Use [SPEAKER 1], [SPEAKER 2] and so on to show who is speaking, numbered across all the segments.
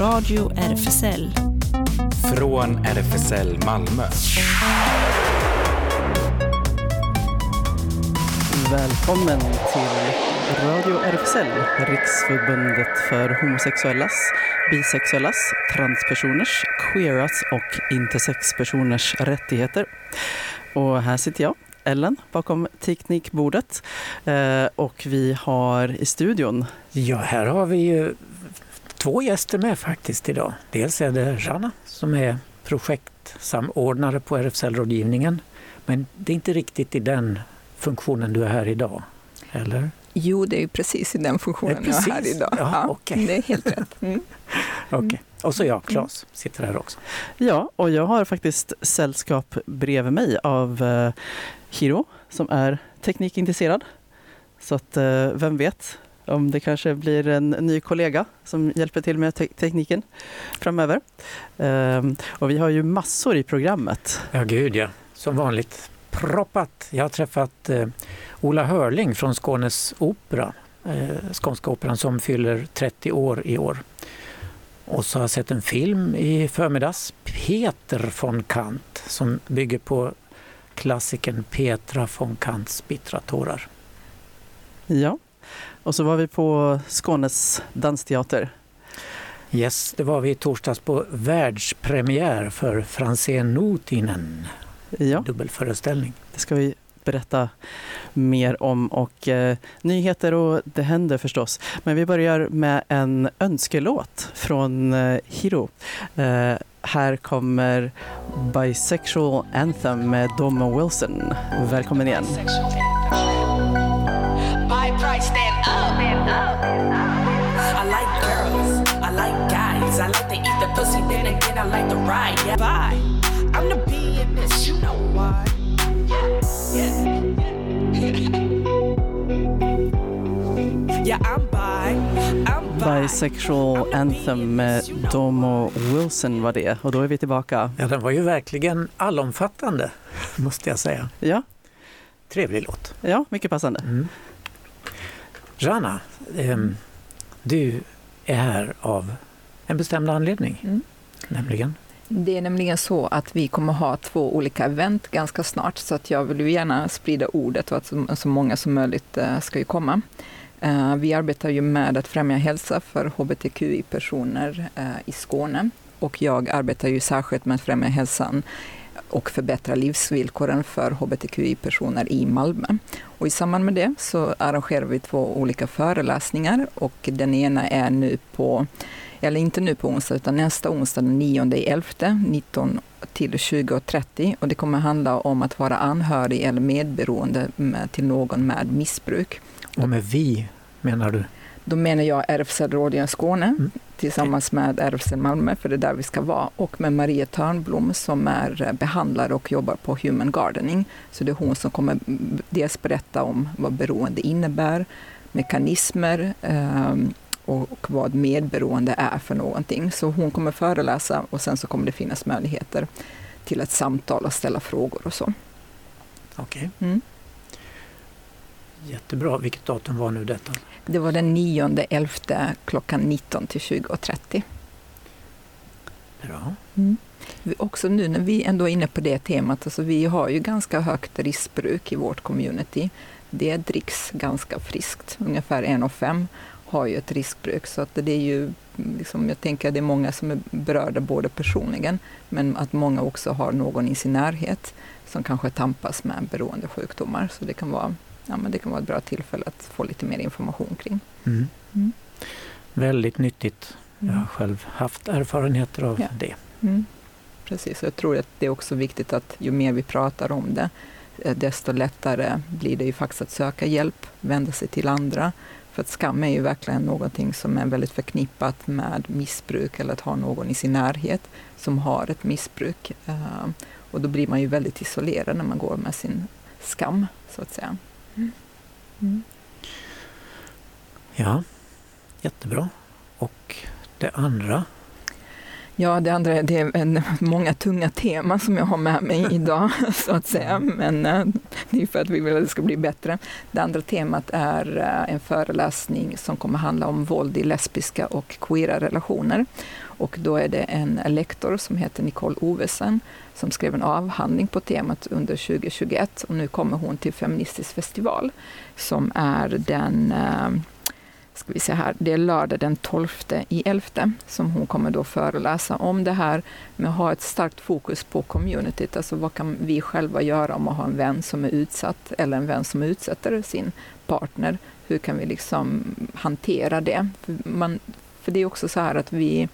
[SPEAKER 1] Radio RFSL.
[SPEAKER 2] Från RFSL Malmö.
[SPEAKER 3] Välkommen till Radio RFSL, Riksförbundet för homosexuellas, bisexuellas, transpersoners, queeras och intersexpersoners rättigheter. Och här sitter jag, Ellen, bakom teknikbordet. Eh, och vi har i studion...
[SPEAKER 4] Ja, här har vi ju två gäster med faktiskt idag. Dels är det Rana som är projektsamordnare på RFSL-rådgivningen. Men det är inte riktigt i den funktionen du är här idag, eller?
[SPEAKER 5] Jo, det är precis i den funktionen jag är här idag.
[SPEAKER 4] Ja, ja, okay.
[SPEAKER 5] Det är helt rätt. Mm.
[SPEAKER 4] okay. Och så jag, Claes, sitter här också.
[SPEAKER 3] Ja, och jag har faktiskt sällskap bredvid mig av uh, Hiro som är teknikintresserad. Så att uh, vem vet om det kanske blir en ny kollega som hjälper till med te tekniken framöver. Uh, och vi har ju massor i programmet.
[SPEAKER 4] Ja, gud ja. Som vanligt proppat. Jag har träffat eh, Ola Hörling från Skånes opera, eh, Skånska operan som fyller 30 år i år. Och så har jag sett en film i förmiddags, Peter von Kant, som bygger på klassikern Petra von Kants bittra tårar.
[SPEAKER 3] Ja, och så var vi på Skånes dansteater.
[SPEAKER 4] Yes, det var vi i torsdags på världspremiär för Franzén Notinen
[SPEAKER 3] ja.
[SPEAKER 4] dubbelföreställning.
[SPEAKER 3] Det ska vi berätta mer om och eh, nyheter och det händer förstås. Men vi börjar med en önskelåt från eh, Hiro. Eh, här kommer Bisexual Anthem med Domo Wilson. Välkommen igen. I'm the bee in this, you know why. Yeah, I'm bi. I'm bi. Bisexual Anthem med Domo Wilson var det och då är vi tillbaka.
[SPEAKER 4] Ja, den var ju verkligen allomfattande måste jag säga.
[SPEAKER 3] Ja.
[SPEAKER 4] Trevlig låt.
[SPEAKER 3] Ja, mycket passande. Mm.
[SPEAKER 4] Rana, eh, du är här av en bestämd anledning, mm nämligen?
[SPEAKER 5] Det är nämligen så att vi kommer ha två olika event ganska snart, så att jag vill ju gärna sprida ordet och att så, många som möjligt eh, ska ju komma. Eh, vi arbetar ju med att främja hälsa för hbtqi-personer eh, i Skåne och jag arbetar ju särskilt med att främja hälsan och förbättra livsvillkoren för hbtqi-personer i Malmö. Och I samband med det så arrangerar vi två olika föreläsningar och den ena är nu på eller inte nu på onsdag, utan nästa onsdag den 9 11, 19 till 20.30 och det kommer handla om att vara anhörig eller medberoende med, till någon med missbruk.
[SPEAKER 4] Och med vi menar du?
[SPEAKER 5] Då menar jag RFSL Rådgivning Skåne mm. tillsammans med RFSL Malmö, för det är där vi ska vara, och med Maria Törnblom som är behandlare och jobbar på Human Gardening. Så det är hon som kommer dels berätta om vad beroende innebär, mekanismer, eh, och vad medberoende är för någonting. Så hon kommer föreläsa och sen så kommer det finnas möjligheter till ett samtal och ställa frågor och så.
[SPEAKER 4] Okej. Okay. Mm. Jättebra. Vilket datum var nu detta?
[SPEAKER 5] Det var den 9 11 klockan 19 till 20.30.
[SPEAKER 4] Bra. Mm.
[SPEAKER 5] Också nu när vi ändå är inne på det temat, alltså vi har ju ganska högt riskbruk i vårt community. Det dricks ganska friskt, ungefär en av fem har ju ett riskbruk. Så att det är ju, liksom, jag tänker att det är många som är berörda både personligen, men att många också har någon i sin närhet som kanske tampas med beroendesjukdomar. Så det kan vara, ja, men det kan vara ett bra tillfälle att få lite mer information kring.
[SPEAKER 4] Mm. Mm. Väldigt nyttigt. Jag har mm. själv haft erfarenheter av ja. det.
[SPEAKER 5] Mm. Precis, jag tror att det är också viktigt att ju mer vi pratar om det, eh, desto lättare blir det ju faktiskt att söka hjälp, vända sig till andra för att skam är ju verkligen någonting som är väldigt förknippat med missbruk eller att ha någon i sin närhet som har ett missbruk. Uh, och då blir man ju väldigt isolerad när man går med sin skam, så att säga. Mm.
[SPEAKER 4] Mm. Ja, jättebra. Och det andra
[SPEAKER 5] Ja, det andra det är en, många tunga teman som jag har med mig idag, så att säga. Men äh, det är för att vi vill att det ska bli bättre. Det andra temat är äh, en föreläsning som kommer handla om våld i lesbiska och queera relationer. Och då är det en lektor som heter Nicole Ovesen som skrev en avhandling på temat under 2021 och nu kommer hon till Feministisk festival som är den eh, ska vi se här, det är lördag den 12 i 11 som hon kommer då föreläsa om det här med att ha ett starkt fokus på communityt. Alltså vad kan vi själva göra om man har en vän som är utsatt eller en vän som utsätter sin partner? Hur kan vi liksom hantera det? För, man, för det är också så här att vi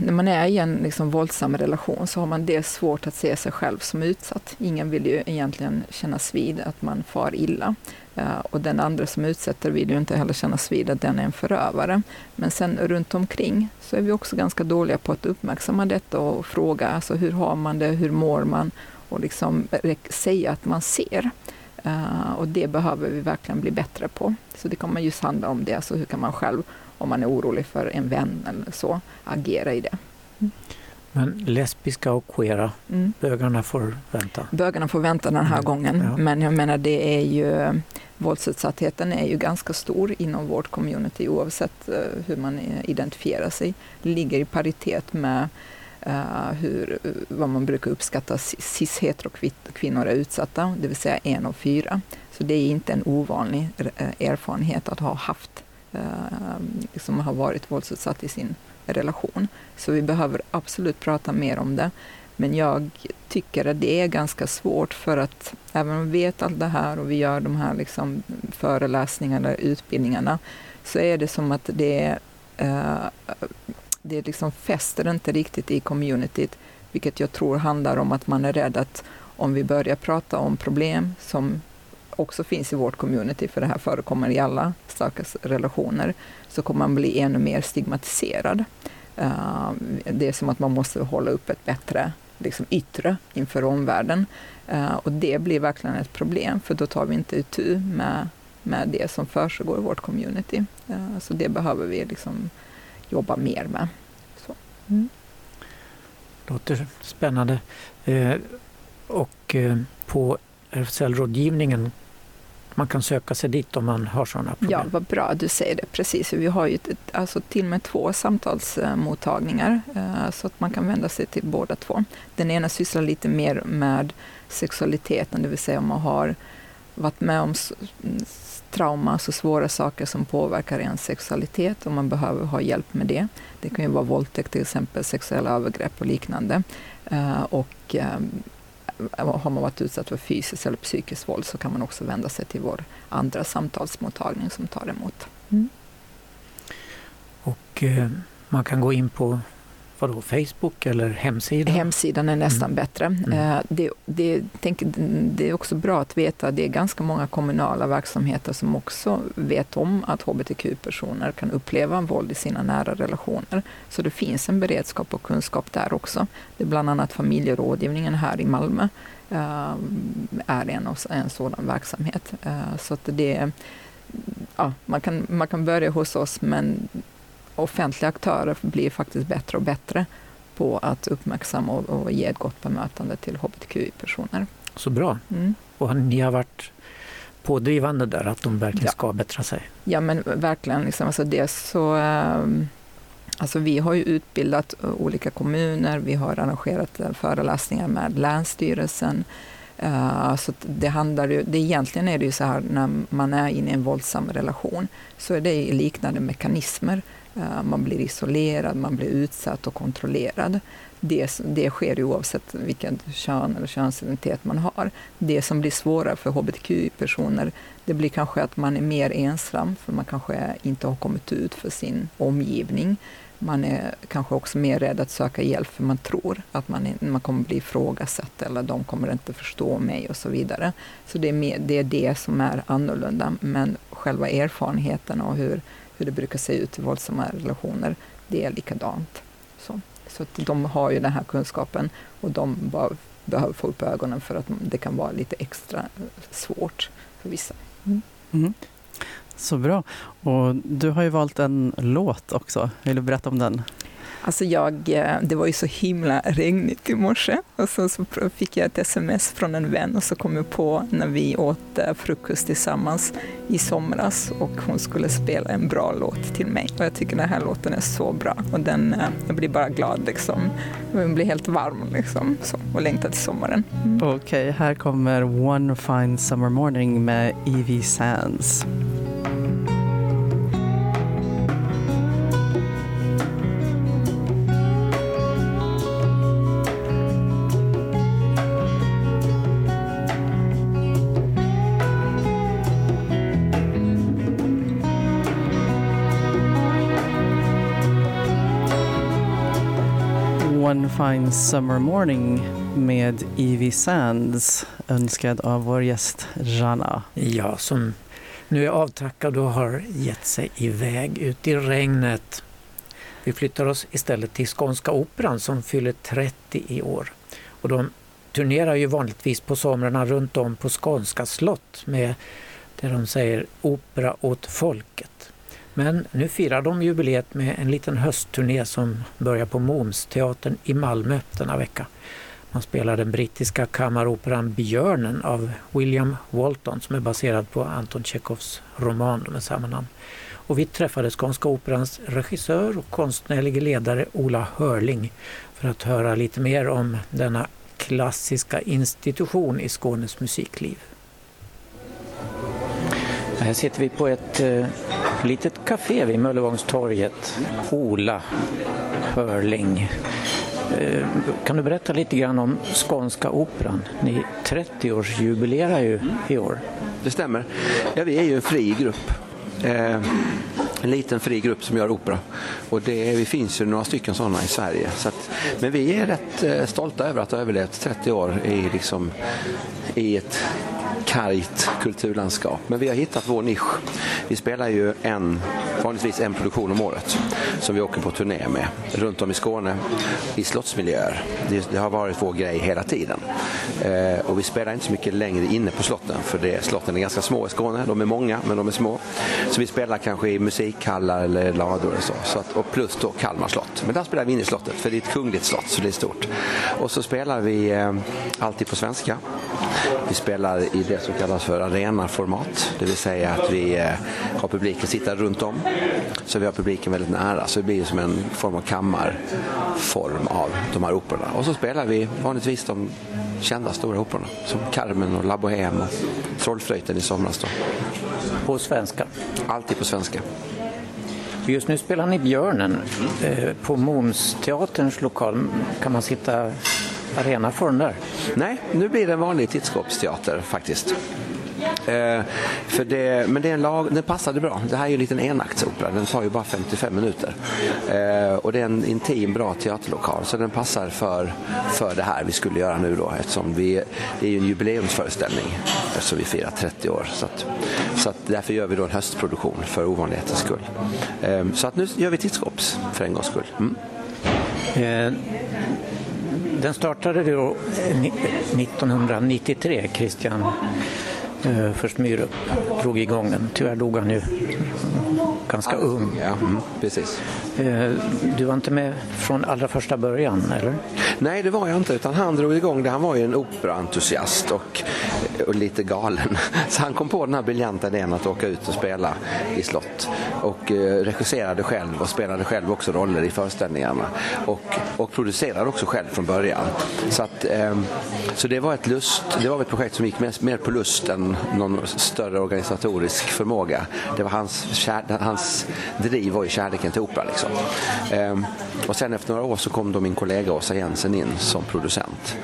[SPEAKER 5] när man är i en liksom våldsam relation så har man det svårt att se sig själv som utsatt. Ingen vill ju egentligen kännas vid att man far illa. Uh, och den andra som utsätter vill ju inte heller kännas vid att den är en förövare. Men sen runt omkring så är vi också ganska dåliga på att uppmärksamma detta och fråga alltså, hur har man det, hur mår man? Och liksom säga att man ser. Uh, och det behöver vi verkligen bli bättre på. Så det kommer just handla om det, alltså hur kan man själv om man är orolig för en vän eller så, agera i det. Mm.
[SPEAKER 4] Men lesbiska och queera, mm. bögarna får vänta?
[SPEAKER 5] Bögarna får vänta den här mm. gången, ja. men jag menar det är ju våldsutsattheten är ju ganska stor inom vårt community oavsett uh, hur man eh, identifierar sig. Det ligger i paritet med uh, hur, vad man brukar uppskatta cis-hetero-kvinnor är utsatta, det vill säga en av fyra. Så det är inte en ovanlig erfarenhet att ha haft uh, liksom ha varit våldsutsatt i sin relation. Så vi behöver absolut prata mer om det. Men jag tycker att det är ganska svårt för att även om vi vet allt det här och vi gör de här liksom föreläsningarna, utbildningarna, så är det som att det, eh, det liksom fäster inte riktigt i communityt, vilket jag tror handlar om att man är rädd att om vi börjar prata om problem som också finns i vårt community, för det här förekommer i alla slags relationer, så kommer man bli ännu mer stigmatiserad. Uh, det är som att man måste hålla upp ett bättre liksom, yttre inför omvärlden. Eh, och det blir verkligen ett problem, för då tar vi inte itu med, med det som försiggår i vårt community. Eh, så det behöver vi liksom jobba mer med. Så. Mm.
[SPEAKER 4] Låter spännande. Eh, och på RFSL-rådgivningen man kan söka sig dit om man har sådana problem.
[SPEAKER 5] Ja, vad bra du säger det. Precis, vi har ju alltså till och med två samtalsmottagningar eh, så att man kan vända sig till båda två. Den ena sysslar lite mer med sexualiteten, det vill säga om man har varit med om trauma, så svåra saker som påverkar ens sexualitet och man behöver ha hjälp med det. Det kan ju vara våldtäkt till exempel, sexuella övergrepp och liknande. Eh, och ehm, har man varit utsatt för fysiskt eller psykiskt våld så kan man också vända sig till vår andra samtalsmottagning som tar emot. Mm.
[SPEAKER 4] Och eh, man kan gå in på vadå, Facebook eller hemsidan?
[SPEAKER 5] Hemsidan är nästan mm. bättre. Mm. Eh, det, det, tänk, det är också bra att veta att det är ganska många kommunala verksamheter som också vet om att hbtq-personer kan uppleva våld i sina nära relationer. Så det finns en beredskap och kunskap där också. Det är bland annat familjerådgivningen här i Malmö eh, är en, en sådan verksamhet. Eh, så att det ja, man, kan, man kan börja hos oss men offentliga aktörer blir faktiskt bättre och bättre på att uppmärksamma och, och ge ett gott bemötande till hbtqi-personer.
[SPEAKER 4] Så bra. Mm. Och ni har varit pådrivande där, att de verkligen ja. ska bättra sig?
[SPEAKER 5] Ja, men verkligen. Liksom, alltså det så, um, alltså vi har ju utbildat olika kommuner, vi har arrangerat föreläsningar med Länsstyrelsen. Uh, så det handlar ju, det egentligen är det ju så här när man är inne i en våldsam relation så är det liknande mekanismer Eh, Eh, man blir isolerad, man blir utsatt och kontrollerad. Det, det sker oavsett vilken kön eller könsidentitet man har. Det som blir svårare för hbtq-personer, det blir kanske att man är mer ensam, för man kanske inte har kommit ut för sin omgivning. Man är kanske också mer rädd att söka hjälp för man tror att man, är, man kommer bli ifrågasatt eller de kommer inte förstå mig och så vidare. Så det är, mer, det är det som är annorlunda, men själva erfarenheten och hur hur det brukar se ut i våldsamma relationer, det är likadant. Så, så att de har ju den här kunskapen och de bara behöver få upp ögonen för att det kan vara lite extra eh, svårt för vissa. Mm.
[SPEAKER 3] Mm. Så bra. Och du har ju valt en låt också. Vill du berätta om den?
[SPEAKER 5] Alltså jag, eh, det var ju så himla regnigt i morse och så, så fick jag ett sms från en vän och så kom jag på när vi åt eh, frukost tillsammans i somras och hon skulle spela en bra låt till mig. Och jag tycker den här låten är så bra och den, eh, jag blir bara glad liksom. Jag blir helt varm liksom så, och längtar till sommaren.
[SPEAKER 3] Mm. Okej, okay, här kommer One Fine Summer Morning med Evie Sands. Fine Summer Morning med Evie Sands önskad av vår gäst Jana.
[SPEAKER 4] Ja, som nu är avtackad och har gett sig iväg ut i regnet. Vi flyttar oss istället till Skånska Operan som fyller 30 i år. Och de turnerar ju vanligtvis på somrarna runt om på Skånska slott med det de säger opera åt folket. Men nu firar de jubileet med en liten höstturné som börjar på Momsteatern i Malmö denna vecka. Man spelar den brittiska kammaroperan Björnen av William Walton som är baserad på Anton Tjechovs roman med samma namn. Och vi träffade Skånska Operans regissör och konstnärlige ledare Ola Hörling för att höra lite mer om denna klassiska institution i Skånes musikliv. Här sitter vi på ett eh, litet café vid Möllevångstorget. Ola Hörling. Eh, kan du berätta lite grann om Skånska Operan? Ni 30-årsjubilerar ju i år.
[SPEAKER 1] Det stämmer. Ja, vi är ju en fri grupp. Eh, en liten fri grupp som gör opera. Och det, vi finns ju några stycken sådana i Sverige. Så att, men vi är rätt eh, stolta över att ha överlevt 30 år i, liksom, i ett kargt kulturlandskap. Men vi har hittat vår nisch. Vi spelar ju en, vanligtvis en produktion om året som vi åker på turné med runt om i Skåne i slottsmiljöer. Det, det har varit vår grej hela tiden. Eh, och vi spelar inte så mycket längre inne på slotten för det, slotten är ganska små i Skåne. De är många men de är små. Så vi spelar kanske i musikhallar eller lador och så. så att, och plus då Kalmar slott. Men där spelar vi inne i slottet för det är ett kungligt slott så det är stort. Och så spelar vi eh, alltid på svenska. Vi spelar i det som kallas för arenaformat. Det vill säga att vi eh, har publiken sitta runt om. Så vi har publiken väldigt nära. Så det blir som en form av kammarform av de här operorna. Och så spelar vi vanligtvis de kända stora operorna. Som Carmen och La Bohème och Trollflöjten i somras. Då.
[SPEAKER 4] På svenska?
[SPEAKER 1] Alltid på svenska.
[SPEAKER 4] Just nu spelar ni Björnen. Mm. På Momsteaterns lokal kan man sitta arenaform där?
[SPEAKER 1] Nej, nu blir det en vanlig tittskåpsteater faktiskt. Eh, för det, men det är en lag, den passade bra. Det här är ju en liten enaktsopera, den tar ju bara 55 minuter. Eh, och det är en intim, bra teaterlokal, så den passar för, för det här vi skulle göra nu då. Eftersom vi, det är ju en jubileumsföreställning eftersom vi firar 30 år. Så, att, så att därför gör vi då en höstproduktion för ovanlighetens skull. Eh, så att nu gör vi tittskåps för en gångs skull. Mm.
[SPEAKER 4] Den startade då eh, 1993, Christian eh, Först Myhrup drog igång den. Tyvärr dog han ju ganska ung.
[SPEAKER 1] Ja, mm, precis.
[SPEAKER 4] Eh, du var inte med från allra första början, eller?
[SPEAKER 1] Nej, det var jag inte. Utan han drog igång det. Han var ju en operaentusiast och, och lite galen. Så han kom på den här briljanta idén att åka ut och spela i slott. Och eh, regisserade själv och spelade själv också roller i föreställningarna. Och, och producerade också själv från början. Så, att, eh, så det var ett lust, det var ett projekt som gick mer, mer på lust än någon större organisatorisk förmåga. Det var hans, kär, hans Hans driv var ju kärleken till opera. Liksom. Ehm, och sen efter några år så kom då min kollega Åsa Jensen in som producent.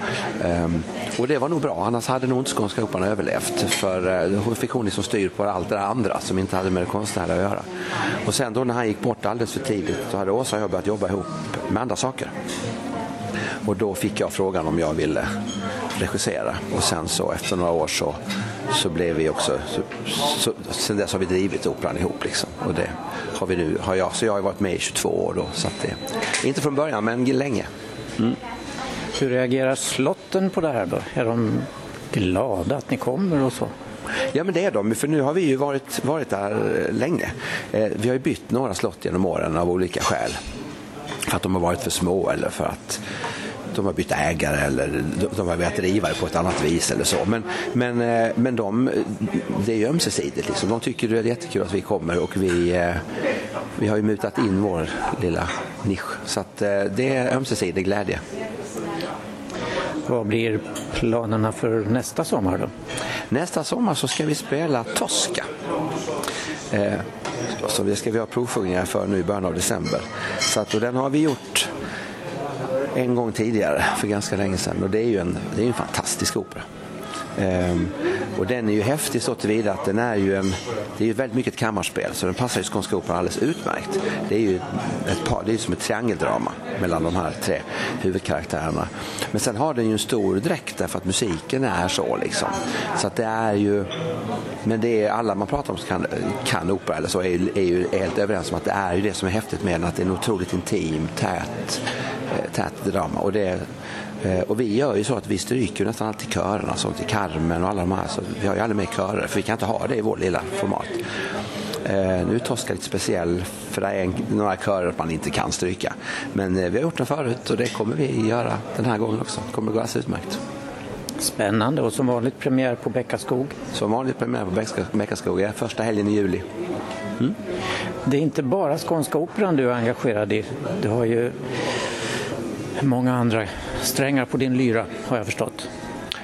[SPEAKER 1] Ehm, och det var nog bra, annars hade nog inte Skånska Operan överlevt. För eh, då fick hon liksom styr på allt det andra som inte hade med det konstnärliga att göra. Och sen då när han gick bort alldeles för tidigt, då hade Åsa och jag börjat jobba ihop med andra saker. Och då fick jag frågan om jag ville regissera. Och sen så efter några år så, så blev vi också, så, så, sen dess har vi drivit operan ihop liksom. Och det har vi nu, har jag, så jag har varit med i 22 år då. Så det, inte från början men länge. Mm.
[SPEAKER 4] Hur reagerar slotten på det här då? Är de glada att ni kommer och så?
[SPEAKER 1] Ja men det är de, för nu har vi ju varit, varit där länge. Eh, vi har ju bytt några slott genom åren av olika skäl. att de har varit för små eller för att de har bytt ägare eller de har velat driva det på ett annat vis eller så. Men, men, eh, men de, det är ju ömsesidigt. Liksom. De tycker det är jättekul att vi kommer och vi, eh, vi har ju mutat in vår lilla nisch. Så att eh, det är ömsesidig glädje.
[SPEAKER 4] Vad blir planerna för nästa sommar då?
[SPEAKER 1] Nästa sommar så ska vi spela Tosca. Eh, så det ska vi ha provsjungningar för nu i början av december. Så att, och den har vi gjort en gång tidigare för ganska länge sedan och det är ju en, det är en fantastisk opera. Ehm, och den är ju häftig så tillvida att den är ju en, det är ju väldigt mycket ett kammarspel så den passar ju Skånska Operan alldeles utmärkt. Det är ju ett par, det är som ett triangeldrama mellan de här tre huvudkaraktärerna. Men sen har den ju en stor dräkt därför att musiken är så liksom. Så att det är ju, men det är alla man pratar om som kan, kan opera eller så är ju, är ju helt överens om att det är ju det som är häftigt med den, att det är en otroligt intim, tät, eh, tät drama. Och det Eh, och vi gör ju så att vi stryker nästan alltid körerna, sånt i Carmen och alla de här. Så vi har ju aldrig med körer, för vi kan inte ha det i vår lilla format. Eh, nu är Tosca lite speciell, för det är några körer man inte kan stryka. Men vi har gjort den förut och det kommer vi göra den här gången också. Det kommer gå alldeles utmärkt.
[SPEAKER 4] Spännande och som vanligt premiär på Bäckaskog.
[SPEAKER 1] Som vanligt premiär på Bäckaskog, ja, första helgen i juli.
[SPEAKER 4] Mm. Det är inte bara Skånska Operan du är engagerad i. Du har ju många andra strängar på din lyra har jag förstått.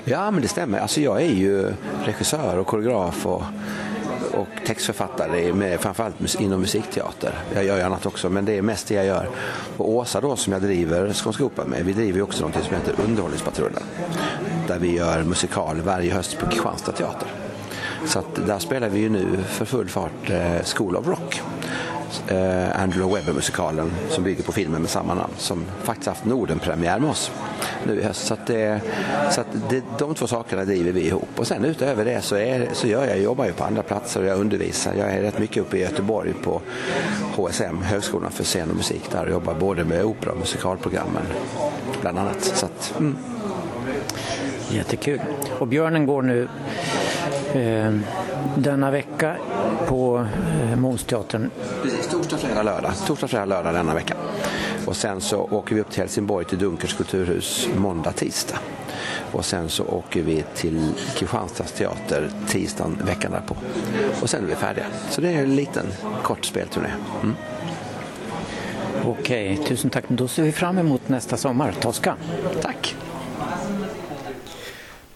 [SPEAKER 1] Ja, men det stämmer. Alltså, jag är ju regissör och koreograf och, och textförfattare, med, framförallt inom musikteater. Jag gör ju annat också, men det är mest det jag gör. Och Åsa då, som jag driver Skånska Operan med, vi driver ju också något som heter Underhållningspatrullen. Där vi gör musikal varje höst på Kristianstad teater. Så att där spelar vi ju nu för full fart eh, School of Rock eh, Andrew Webber-musikalen som bygger på filmen med samma namn som faktiskt haft Norden-premiär med oss nu i höst. Så, att eh, så att det, de två sakerna driver vi ihop. Och sen utöver det så, är, så gör jag, jobbar jag på andra platser och jag undervisar. Jag är rätt mycket uppe i Göteborg på HSM, Högskolan för scen och musik där och jobbar både med opera och musikalprogrammen bland annat. Så att, mm.
[SPEAKER 4] Jättekul. Och Björnen går nu denna vecka på eh, Månsteatern.
[SPEAKER 1] Precis, torsdag, fredag, lördag. Torsdag, fredag, lördag denna vecka. Och sen så åker vi upp till Helsingborg till Dunkers kulturhus måndag, tisdag. Och sen så åker vi till Kristianstads teater tisdagen veckan därpå. Och sen är vi färdiga. Så det är en liten kort spelturné. Mm.
[SPEAKER 4] Okej, tusen tack. Då ser vi fram emot nästa sommar. Tosca.
[SPEAKER 1] Tack.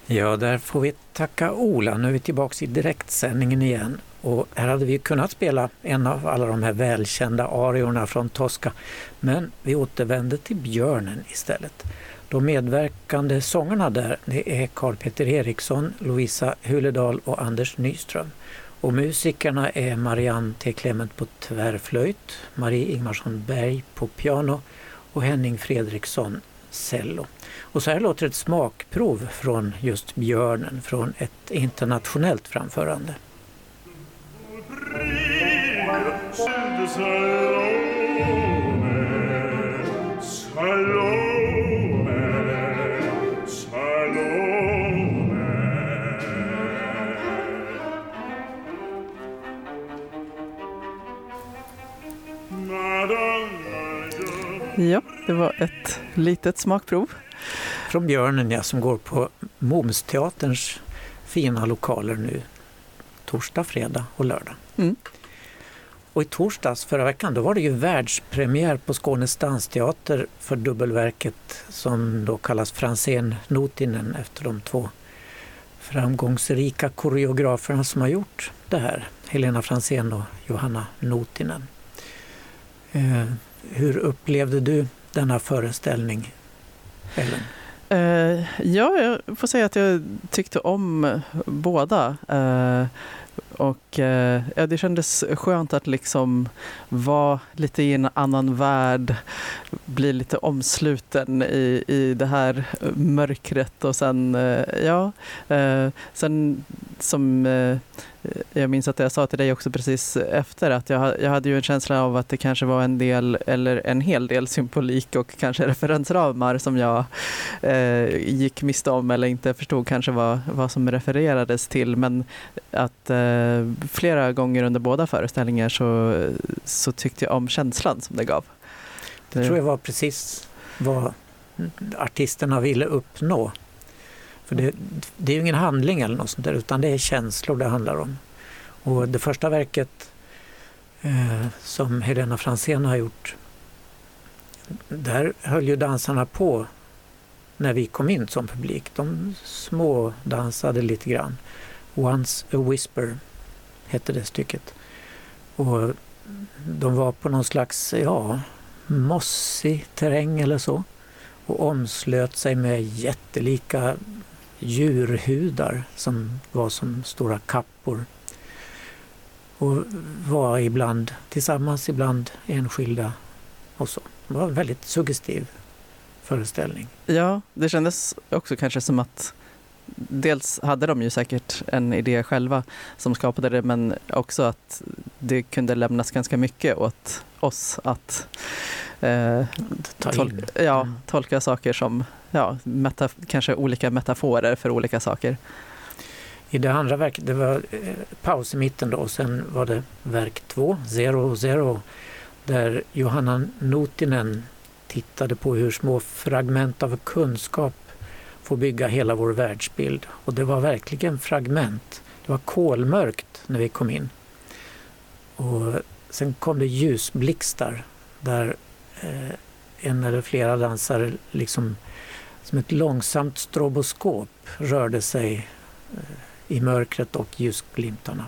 [SPEAKER 4] Ja, där får vi tacka Ola. Nu är vi tillbaka i direktsändningen igen. Och här hade vi kunnat spela en av alla de här välkända ariorna från Tosca. Men vi återvände till Björnen istället. De medverkande sångarna där det är Karl Peter Eriksson, Lovisa Huledal och Anders Nyström. Och musikerna är Marianne T. Clement på tvärflöjt, Marie Ingmarsson Berg på piano och Henning Fredriksson cello. Och så här låter ett smakprov från just Björnen, från ett internationellt framförande.
[SPEAKER 3] Ja, det var ett litet smakprov.
[SPEAKER 4] Från Björnen ja, som går på Momsteaterns fina lokaler nu torsdag, fredag och lördag. Mm. Och i torsdags förra veckan då var det ju världspremiär på Skånes dansteater för dubbelverket som då kallas Franzén Notinen efter de två framgångsrika koreograferna som har gjort det här. Helena Franzén och Johanna Notinen. Eh, hur upplevde du denna föreställning, Ellen?
[SPEAKER 3] Uh, ja, jag får säga att jag tyckte om båda. Uh, och uh, ja, det kändes skönt att liksom vara lite i en annan värld, bli lite omsluten i, i det här mörkret och sen, ja, sen som jag minns att jag sa till dig också precis efter att jag, jag hade ju en känsla av att det kanske var en del eller en hel del symbolik och kanske referensramar som jag eh, gick miste om eller inte förstod kanske vad, vad som refererades till men att eh, flera gånger under båda föreställningar så, så tyckte jag om känslan som det gav.
[SPEAKER 4] Det tror jag var precis vad artisterna ville uppnå. För det, det är ju ingen handling eller något sånt där, utan det är känslor det handlar om. Och det första verket eh, som Helena Fransén har gjort, där höll ju dansarna på när vi kom in som publik. De små dansade lite grann. Once a whisper hette det stycket. Och de var på någon slags, ja, mossig terräng eller så och omslöt sig med jättelika djurhudar som var som stora kappor. Och var ibland tillsammans, ibland enskilda och så. Det var en väldigt suggestiv föreställning.
[SPEAKER 3] Ja, det kändes också kanske som att dels hade de ju säkert en idé själva som skapade det men också att det kunde lämnas ganska mycket åt oss att eh, tol ja, mm. tolka saker som ja, kanske olika metaforer för olika saker.
[SPEAKER 4] I det andra verket, det var eh, paus i mitten då och sen var det verk två, Zero Zero, där Johanna Notinen tittade på hur små fragment av kunskap får bygga hela vår världsbild. Och det var verkligen fragment. Det var kolmörkt när vi kom in. Och sen kom det ljusblixtar där eh, en eller flera dansare liksom som ett långsamt stroboskop rörde sig eh, i mörkret och ljusglimtarna.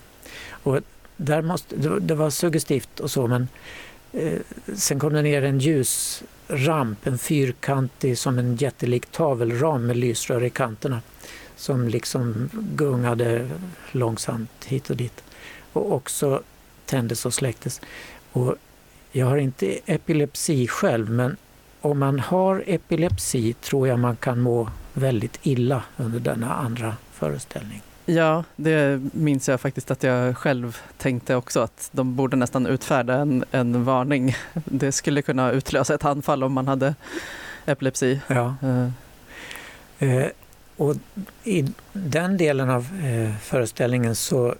[SPEAKER 4] Och där måste, det var suggestivt och så men eh, sen kom det ner en ljusramp, en fyrkantig som en jättelik tavelram med lysrör i kanterna som liksom gungade långsamt hit och dit och också tändes och släcktes. Och jag har inte epilepsi själv men om man har epilepsi tror jag man kan må väldigt illa under denna andra föreställning.
[SPEAKER 3] Ja, det minns jag faktiskt att jag själv tänkte också att de borde nästan utfärda en, en varning. Det skulle kunna utlösa ett anfall om man hade epilepsi.
[SPEAKER 4] Ja. Uh. Eh, och I den delen av eh, föreställningen så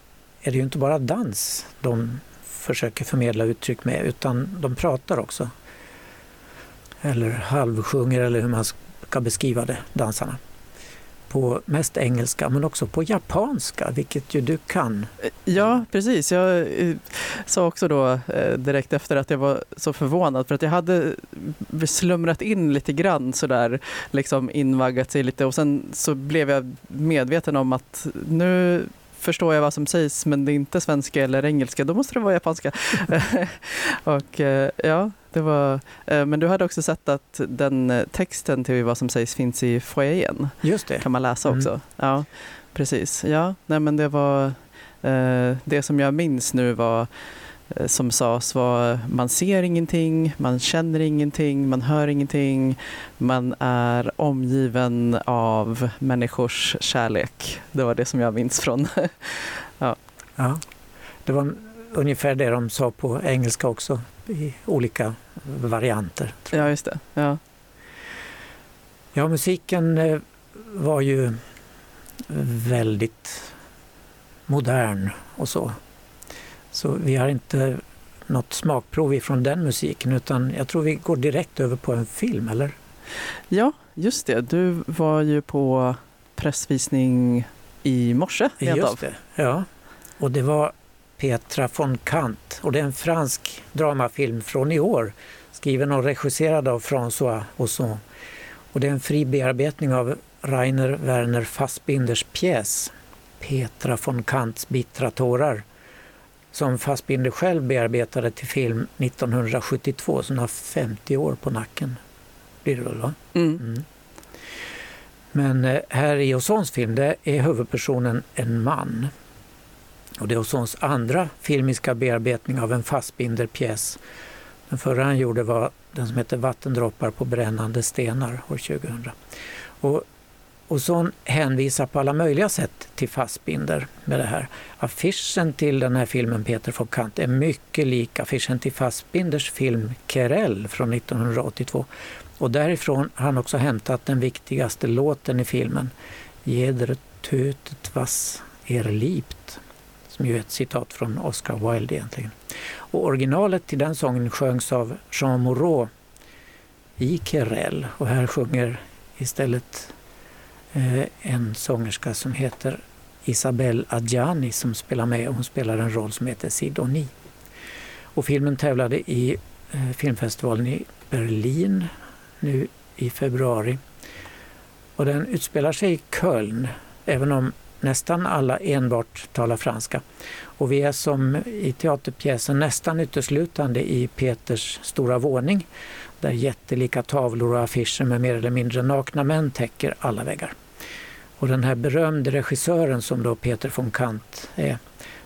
[SPEAKER 4] är det ju inte bara dans de försöker förmedla uttryck med utan de pratar också. Eller halvsjunger eller hur man ska beskriva det, dansarna på mest engelska men också på japanska, vilket ju du kan.
[SPEAKER 3] Eh, ja, precis. Jag eh, sa också då eh, direkt efter att jag var så förvånad för att jag hade slumrat in lite grann sådär, liksom invaggat sig lite och sen så blev jag medveten om att nu förstår jag vad som sägs men det är inte svenska eller engelska, då måste det vara japanska. och eh, ja, det var, eh, men du hade också sett att den eh, texten till vad som sägs finns i foajén.
[SPEAKER 4] Just det.
[SPEAKER 3] kan man läsa också. Mm. Ja, precis. Ja, nej, men det var det som jag minns nu var som sades var man ser ingenting, man känner ingenting, man hör ingenting, man är omgiven av människors kärlek. Det var det som jag minns från.
[SPEAKER 4] ja. ja. Det var ungefär det de sa på engelska också i olika varianter.
[SPEAKER 3] Ja, just det. Ja.
[SPEAKER 4] ja, musiken eh, var ju väldigt modern och så. Så vi har inte något smakprov ifrån den musiken utan jag tror vi går direkt över på en film, eller?
[SPEAKER 3] Ja, just det. Du var ju på pressvisning i morse.
[SPEAKER 4] Just det, ja. Och det var Petra von Kant och det är en fransk dramafilm från i år skriven och regisserad av François Ozon. Och det är en fri bearbetning av Rainer Werner Fassbinders pjäs Petra von Kants bittra tårar som Fassbinder själv bearbetade till film 1972, så hon har 50 år på nacken. Blir det väl va?
[SPEAKER 3] Mm. Mm.
[SPEAKER 4] Men eh, här i Ozons film det är huvudpersonen en man och det är Ozons andra filmiska bearbetning av en Fassbinder-pjäs. Den förra han gjorde var den som heter Vattendroppar på brännande stenar år 2000. Och Ozon hänvisar på alla möjliga sätt till Fassbinder med det här. Affischen till den här filmen Peter von Kant är mycket lik affischen till Fassbinders film Kerell från 1982. Och därifrån har han också hämtat den viktigaste låten i filmen, Jeder tötet was er liebt som ju är ett citat från Oscar Wilde egentligen. Och originalet till den sången sjöngs av Jean Moreau i 'Kerell' och här sjunger istället Eh, en sångerska som heter Isabelle Adjani som spelar med. Hon spelar en roll som heter Sidonie. Och filmen tävlade i eh, filmfestivalen i Berlin nu i februari. Och den utspelar sig i Köln, även om nästan alla enbart talar franska. Och vi är som i teaterpjäsen nästan uteslutande i Peters stora våning där jättelika tavlor och affischer med mer eller mindre nakna män täcker alla väggar. Och den här berömde regissören som då Peter von Kant är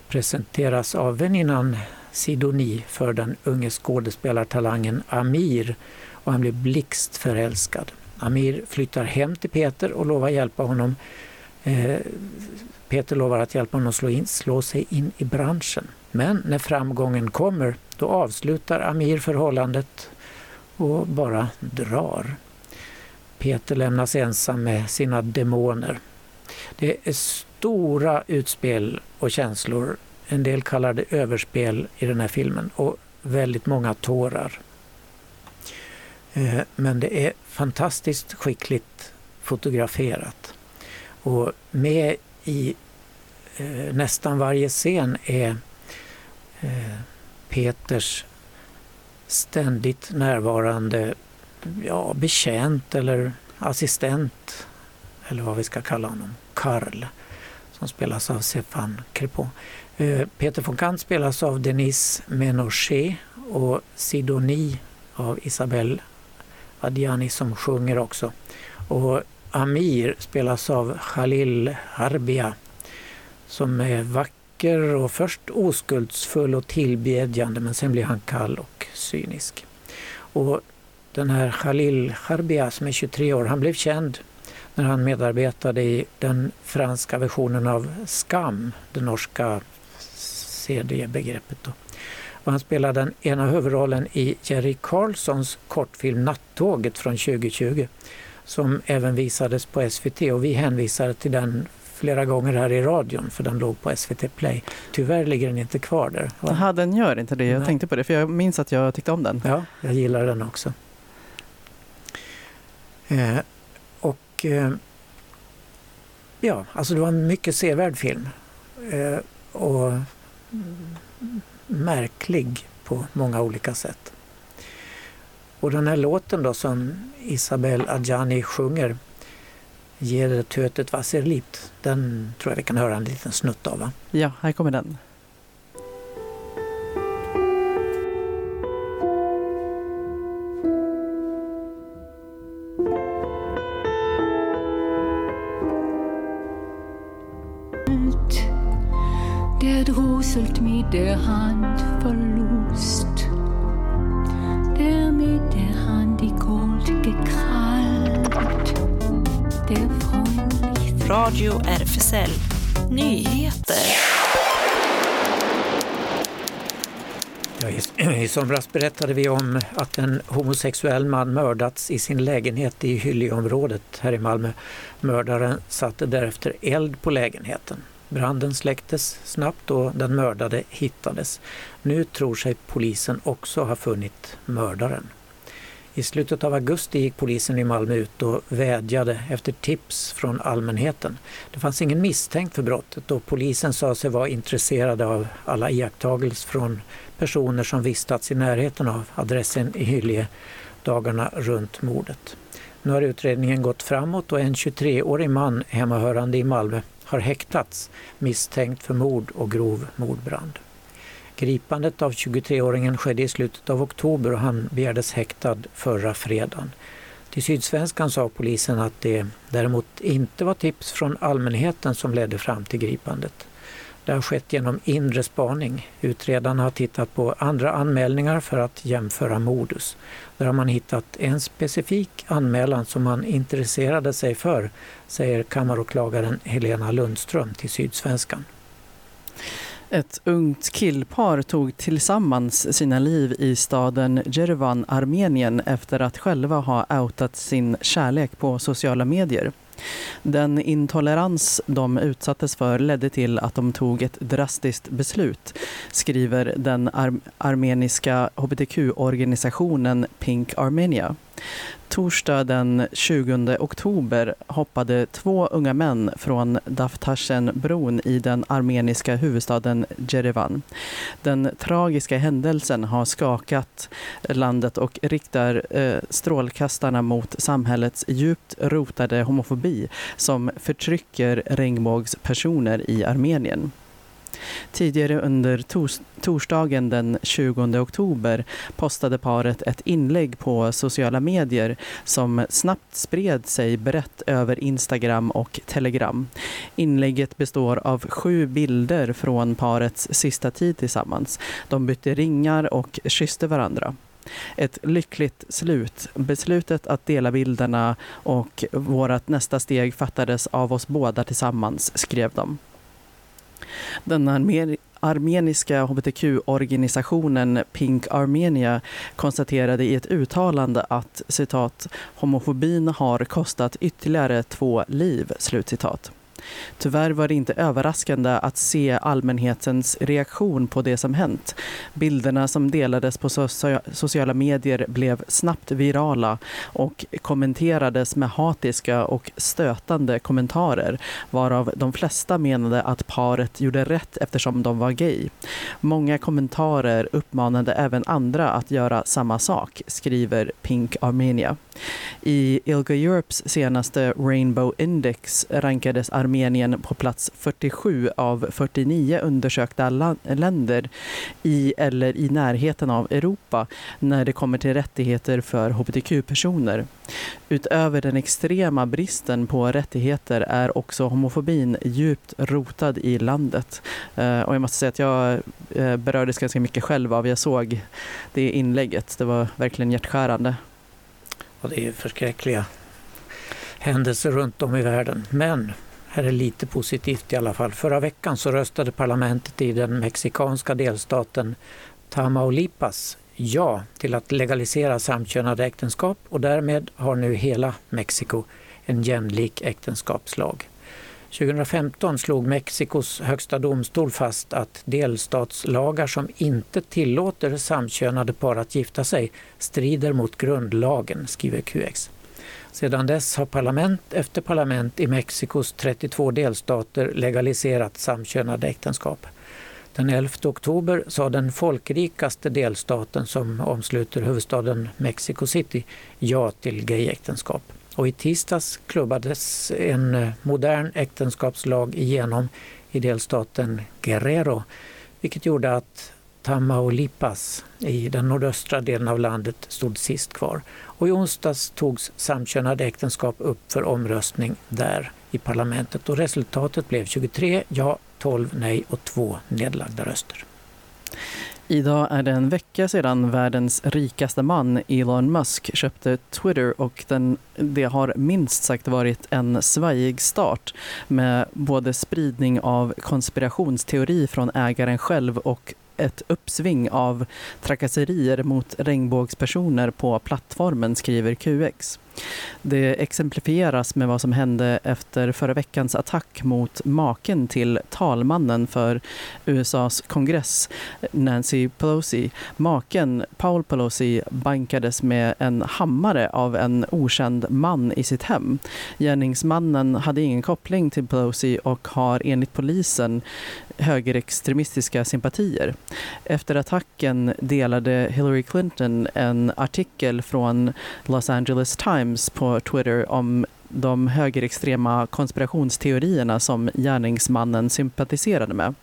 [SPEAKER 4] presenteras av väninnan Sidoni för den unge skådespelartalangen Amir och han blir blixtförälskad. Amir flyttar hem till Peter och lovar hjälpa honom. Eh, Peter lovar att hjälpa honom att slå, in, slå sig in i branschen. Men när framgången kommer då avslutar Amir förhållandet och bara drar. Peter lämnas ensam med sina demoner. Det är stora utspel och känslor. En del kallar det överspel i den här filmen och väldigt många tårar. Eh, men det är fantastiskt skickligt fotograferat. Och med i eh, nästan varje scen är eh, Peters ständigt närvarande ja, betjänt eller assistent eller vad vi ska kalla honom, Karl som spelas av Stefan Crepon. Eh, Peter von Kant spelas av Denise Menochet och Sidonie av Isabelle Adjani som sjunger också. Och Amir spelas av Khalil Harbia som är vacker och först oskuldsfull och tillbedjande men sen blir han kall och cynisk. Och den här Khalil Harbia som är 23 år, han blev känd när han medarbetade i den franska versionen av Skam, det norska CD-begreppet. Han spelar den ena huvudrollen i Jerry Carlsons kortfilm Nattåget från 2020 som även visades på SVT och vi hänvisade till den flera gånger här i radion för den låg på SVT Play. Tyvärr ligger den inte kvar där.
[SPEAKER 3] Jaha, den gör inte det. Jag Nej. tänkte på det för jag minns att jag tyckte om den.
[SPEAKER 4] Ja, jag gillar den också. Eh, och eh, ja, alltså det var en mycket sevärd film. Eh, och märklig på många olika sätt. Och den här låten då som Isabel Adjani sjunger, Ger tötet vasserlipt, den tror jag vi kan höra en liten snutt av. Va?
[SPEAKER 3] Ja, här kommer den.
[SPEAKER 6] Der druselt mit der Hand verlust, der mit der Hand die Gold gekrallt, der freundlich...
[SPEAKER 7] Radio RFSL Nyheter.
[SPEAKER 4] Ja, i, I somras berättade vi om att en homosexuell man mördats i sin lägenhet i Hylleområdet här i Malmö. Mördaren satte därefter eld på lägenheten. Branden släcktes snabbt och den mördade hittades. Nu tror sig polisen också ha funnit mördaren. I slutet av augusti gick polisen i Malmö ut och vädjade efter tips från allmänheten. Det fanns ingen misstänkt för brottet och polisen sa sig vara intresserade av alla iakttagelser från personer som vistats i närheten av adressen i Hyllie dagarna runt mordet. Nu har utredningen gått framåt och en 23-årig man hemmahörande i Malmö har häktats misstänkt för mord och grov mordbrand. Gripandet av 23-åringen skedde i slutet av oktober och han begärdes häktad förra fredagen. Till Sydsvenskan sa polisen att det däremot inte var tips från allmänheten som ledde fram till gripandet. Det har skett genom inre spaning. Utredarna har tittat på andra anmälningar för att jämföra modus. Där har man hittat en specifik anmälan som man intresserade sig för, säger kammaråklagaren Helena Lundström till Sydsvenskan.
[SPEAKER 3] Ett ungt killpar tog tillsammans sina liv i staden Jerevan, Armenien efter att själva ha outat sin kärlek på sociala medier. Den intolerans de utsattes för ledde till att de tog ett drastiskt beslut, skriver den ar armeniska hbtq-organisationen Pink Armenia. Torsdag den 20 oktober hoppade två unga män från Daftaschen-bron i den armeniska huvudstaden Jerevan. Den tragiska händelsen har skakat landet och riktar eh, strålkastarna mot samhällets djupt rotade homofobi som förtrycker regnbågspersoner i Armenien. Tidigare under tors torsdagen den 20 oktober postade paret ett inlägg på sociala medier som snabbt spred sig brett över Instagram och Telegram. Inlägget består av sju bilder från parets sista tid tillsammans. De bytte ringar och kysste varandra. Ett lyckligt slut. Beslutet att dela bilderna och vårt nästa steg fattades av oss båda tillsammans, skrev de. Den armer armeniska hbtq-organisationen Pink Armenia konstaterade i ett uttalande att citat, homofobin har kostat ytterligare två liv. Slutcitat. Tyvärr var det inte överraskande att se allmänhetens reaktion på det som hänt. Bilderna som delades på sociala medier blev snabbt virala och kommenterades med hatiska och stötande kommentarer varav de flesta menade att paret gjorde rätt eftersom de var gay. Många kommentarer uppmanade även andra att göra samma sak, skriver Pink Armenia. I ILGA Europes senaste Rainbow Index rankades Armenien Armenien på plats 47 av 49 undersökta länder i eller i närheten av Europa när det kommer till rättigheter för hbtq-personer. Utöver den extrema bristen på rättigheter är också homofobin djupt rotad i landet. Eh, och jag måste säga att jag eh, berördes ganska mycket själv av jag såg det inlägget. Det var verkligen hjärtskärande.
[SPEAKER 4] Och det är förskräckliga händelser runt om i världen. Men här är lite positivt i alla fall. Förra veckan så röstade parlamentet i den mexikanska delstaten Tamaulipas ja till att legalisera samkönade äktenskap och därmed har nu hela Mexiko en jämlik äktenskapslag. 2015 slog Mexikos högsta domstol fast att delstatslagar som inte tillåter samkönade par att gifta sig strider mot grundlagen, skriver QX. Sedan dess har parlament efter parlament i Mexikos 32 delstater legaliserat samkönade äktenskap. Den 11 oktober sa den folkrikaste delstaten som omsluter huvudstaden Mexico City ja till gayäktenskap. Och i tisdags klubbades en modern äktenskapslag igenom i delstaten Guerrero, vilket gjorde att Tamaulipas i den nordöstra delen av landet stod sist kvar. Och i onsdags togs samkönade äktenskap upp för omröstning där i parlamentet och resultatet blev 23 ja, 12 nej och 2 nedlagda röster.
[SPEAKER 3] Idag är det en vecka sedan världens rikaste man Elon Musk köpte Twitter och den, det har minst sagt varit en svajig start med både spridning av konspirationsteori från ägaren själv och ett uppsving av trakasserier mot regnbågspersoner på plattformen, skriver QX. Det exemplifieras med vad som hände efter förra veckans attack mot maken till talmannen för USAs kongress, Nancy Pelosi. Maken, Paul Pelosi, bankades med en hammare av en okänd man i sitt hem. Gärningsmannen hade ingen koppling till Pelosi och har enligt polisen högerextremistiska sympatier. Efter attacken delade Hillary Clinton en artikel från Los Angeles Times på Twitter om de högerextrema konspirationsteorierna som gärningsmannen sympatiserade med.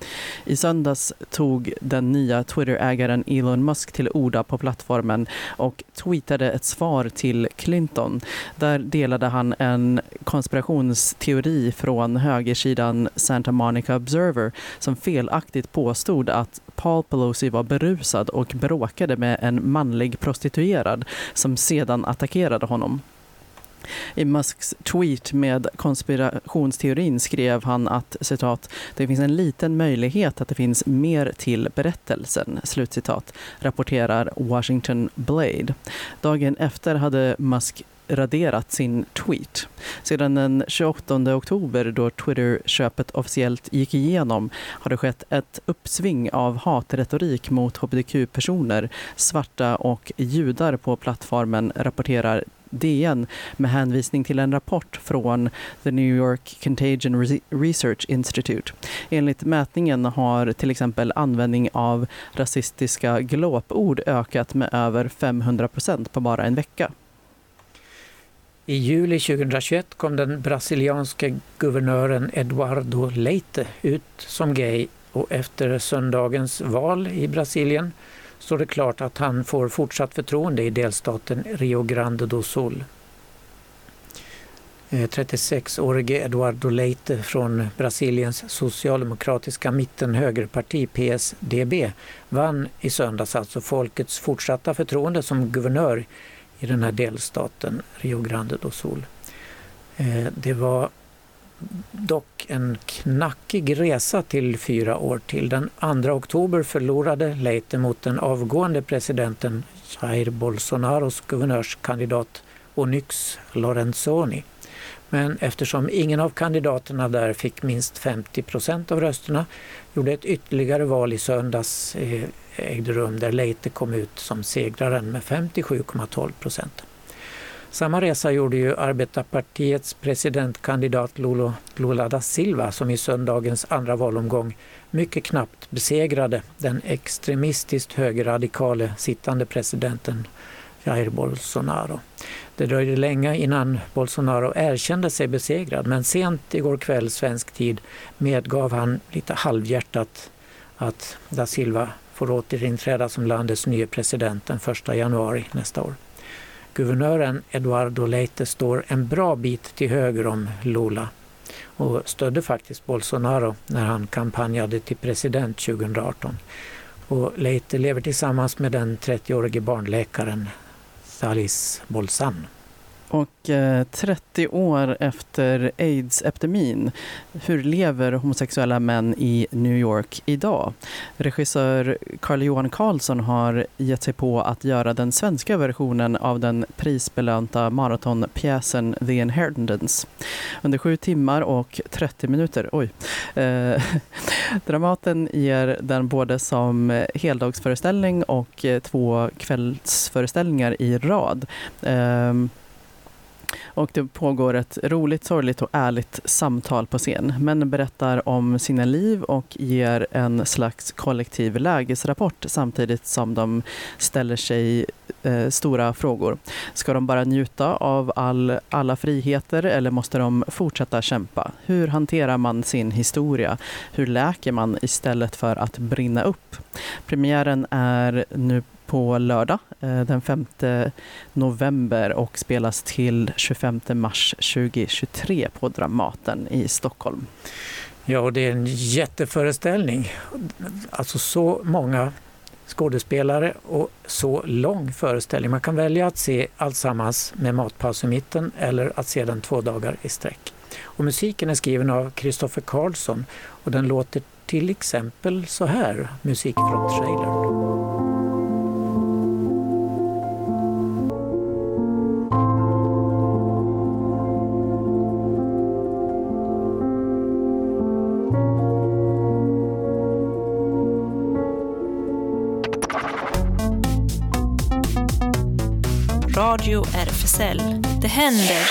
[SPEAKER 3] I söndags tog den nya Twitter-ägaren Elon Musk till orda på plattformen och tweetade ett svar till Clinton. Där delade han en konspirationsteori från högersidan Santa Monica Observer som felaktigt påstod att Paul Pelosi var berusad och bråkade med en manlig prostituerad som sedan attackerade honom. I Musks tweet med konspirationsteorin skrev han att citat, det finns en liten möjlighet att det finns mer till berättelsen, slutcitat, rapporterar Washington Blade. Dagen efter hade Musk raderat sin tweet. Sedan den 28 oktober då Twitter-köpet officiellt gick igenom har det skett ett uppsving av hatretorik mot hbtq-personer, svarta och judar på plattformen, rapporterar DN med hänvisning till en rapport från The New York Contagion Research Institute. Enligt mätningen har till exempel användning av rasistiska glåpord ökat med över 500 procent på bara en vecka.
[SPEAKER 4] I juli 2021 kom den brasilianske guvernören Eduardo Leite ut som gay och efter söndagens val i Brasilien står det klart att han får fortsatt förtroende i delstaten Rio Grande do Sul. Eh, 36-årige Eduardo Leite från Brasiliens socialdemokratiska mittenhögerparti PSDB vann i söndags alltså folkets fortsatta förtroende som guvernör i den här delstaten Rio Grande do Sul. Eh, det var dock en knackig resa till fyra år till. Den 2 oktober förlorade Leite mot den avgående presidenten Jair Bolsonaros guvernörskandidat Onyx Lorenzoni. Men eftersom ingen av kandidaterna där fick minst 50 procent av rösterna gjorde ett ytterligare val i söndags eh, ägde rum där Leite kom ut som segraren med 57,12 procent. Samma resa gjorde ju Arbetarpartiets presidentkandidat Lula, Lula da Silva som i söndagens andra valomgång mycket knappt besegrade den extremistiskt högerradikale sittande presidenten Jair Bolsonaro. Det dröjde länge innan Bolsonaro erkände sig besegrad men sent igår kväll svensk tid medgav han lite halvhjärtat att da Silva får återinträda som landets nye president den 1 januari nästa år. Guvernören Eduardo Leite står en bra bit till höger om Lula och stödde faktiskt Bolsonaro när han kampanjade till president 2018. Och Leite lever tillsammans med den 30-årige barnläkaren Salis Bolsan.
[SPEAKER 3] Och eh, 30 år efter aids-epidemin, hur lever homosexuella män i New York idag? Regissör Carl Johan Carlsson har gett sig på att göra den svenska versionen av den prisbelönta maratonpjäsen The Inheritance. Under sju timmar och 30 minuter, oj. Eh, Dramaten ger den både som heldagsföreställning och eh, två kvällsföreställningar i rad. Eh, och det pågår ett roligt, sorgligt och ärligt samtal på scen. Män berättar om sina liv och ger en slags kollektiv lägesrapport samtidigt som de ställer sig eh, stora frågor. Ska de bara njuta av all, alla friheter eller måste de fortsätta kämpa? Hur hanterar man sin historia? Hur läker man istället för att brinna upp? Premiären är nu på lördag eh, den 5 november och spelas till 25 mars 2023 på Dramaten i Stockholm.
[SPEAKER 4] Ja, och det är en jätteföreställning. Alltså så många skådespelare och så lång föreställning. Man kan välja att se alltsammans med matpaus i mitten eller att se den två dagar i sträck. Och musiken är skriven av Kristoffer Karlsson och den låter till exempel så här, musik från trailern.
[SPEAKER 7] Radio RFSL. Det händer!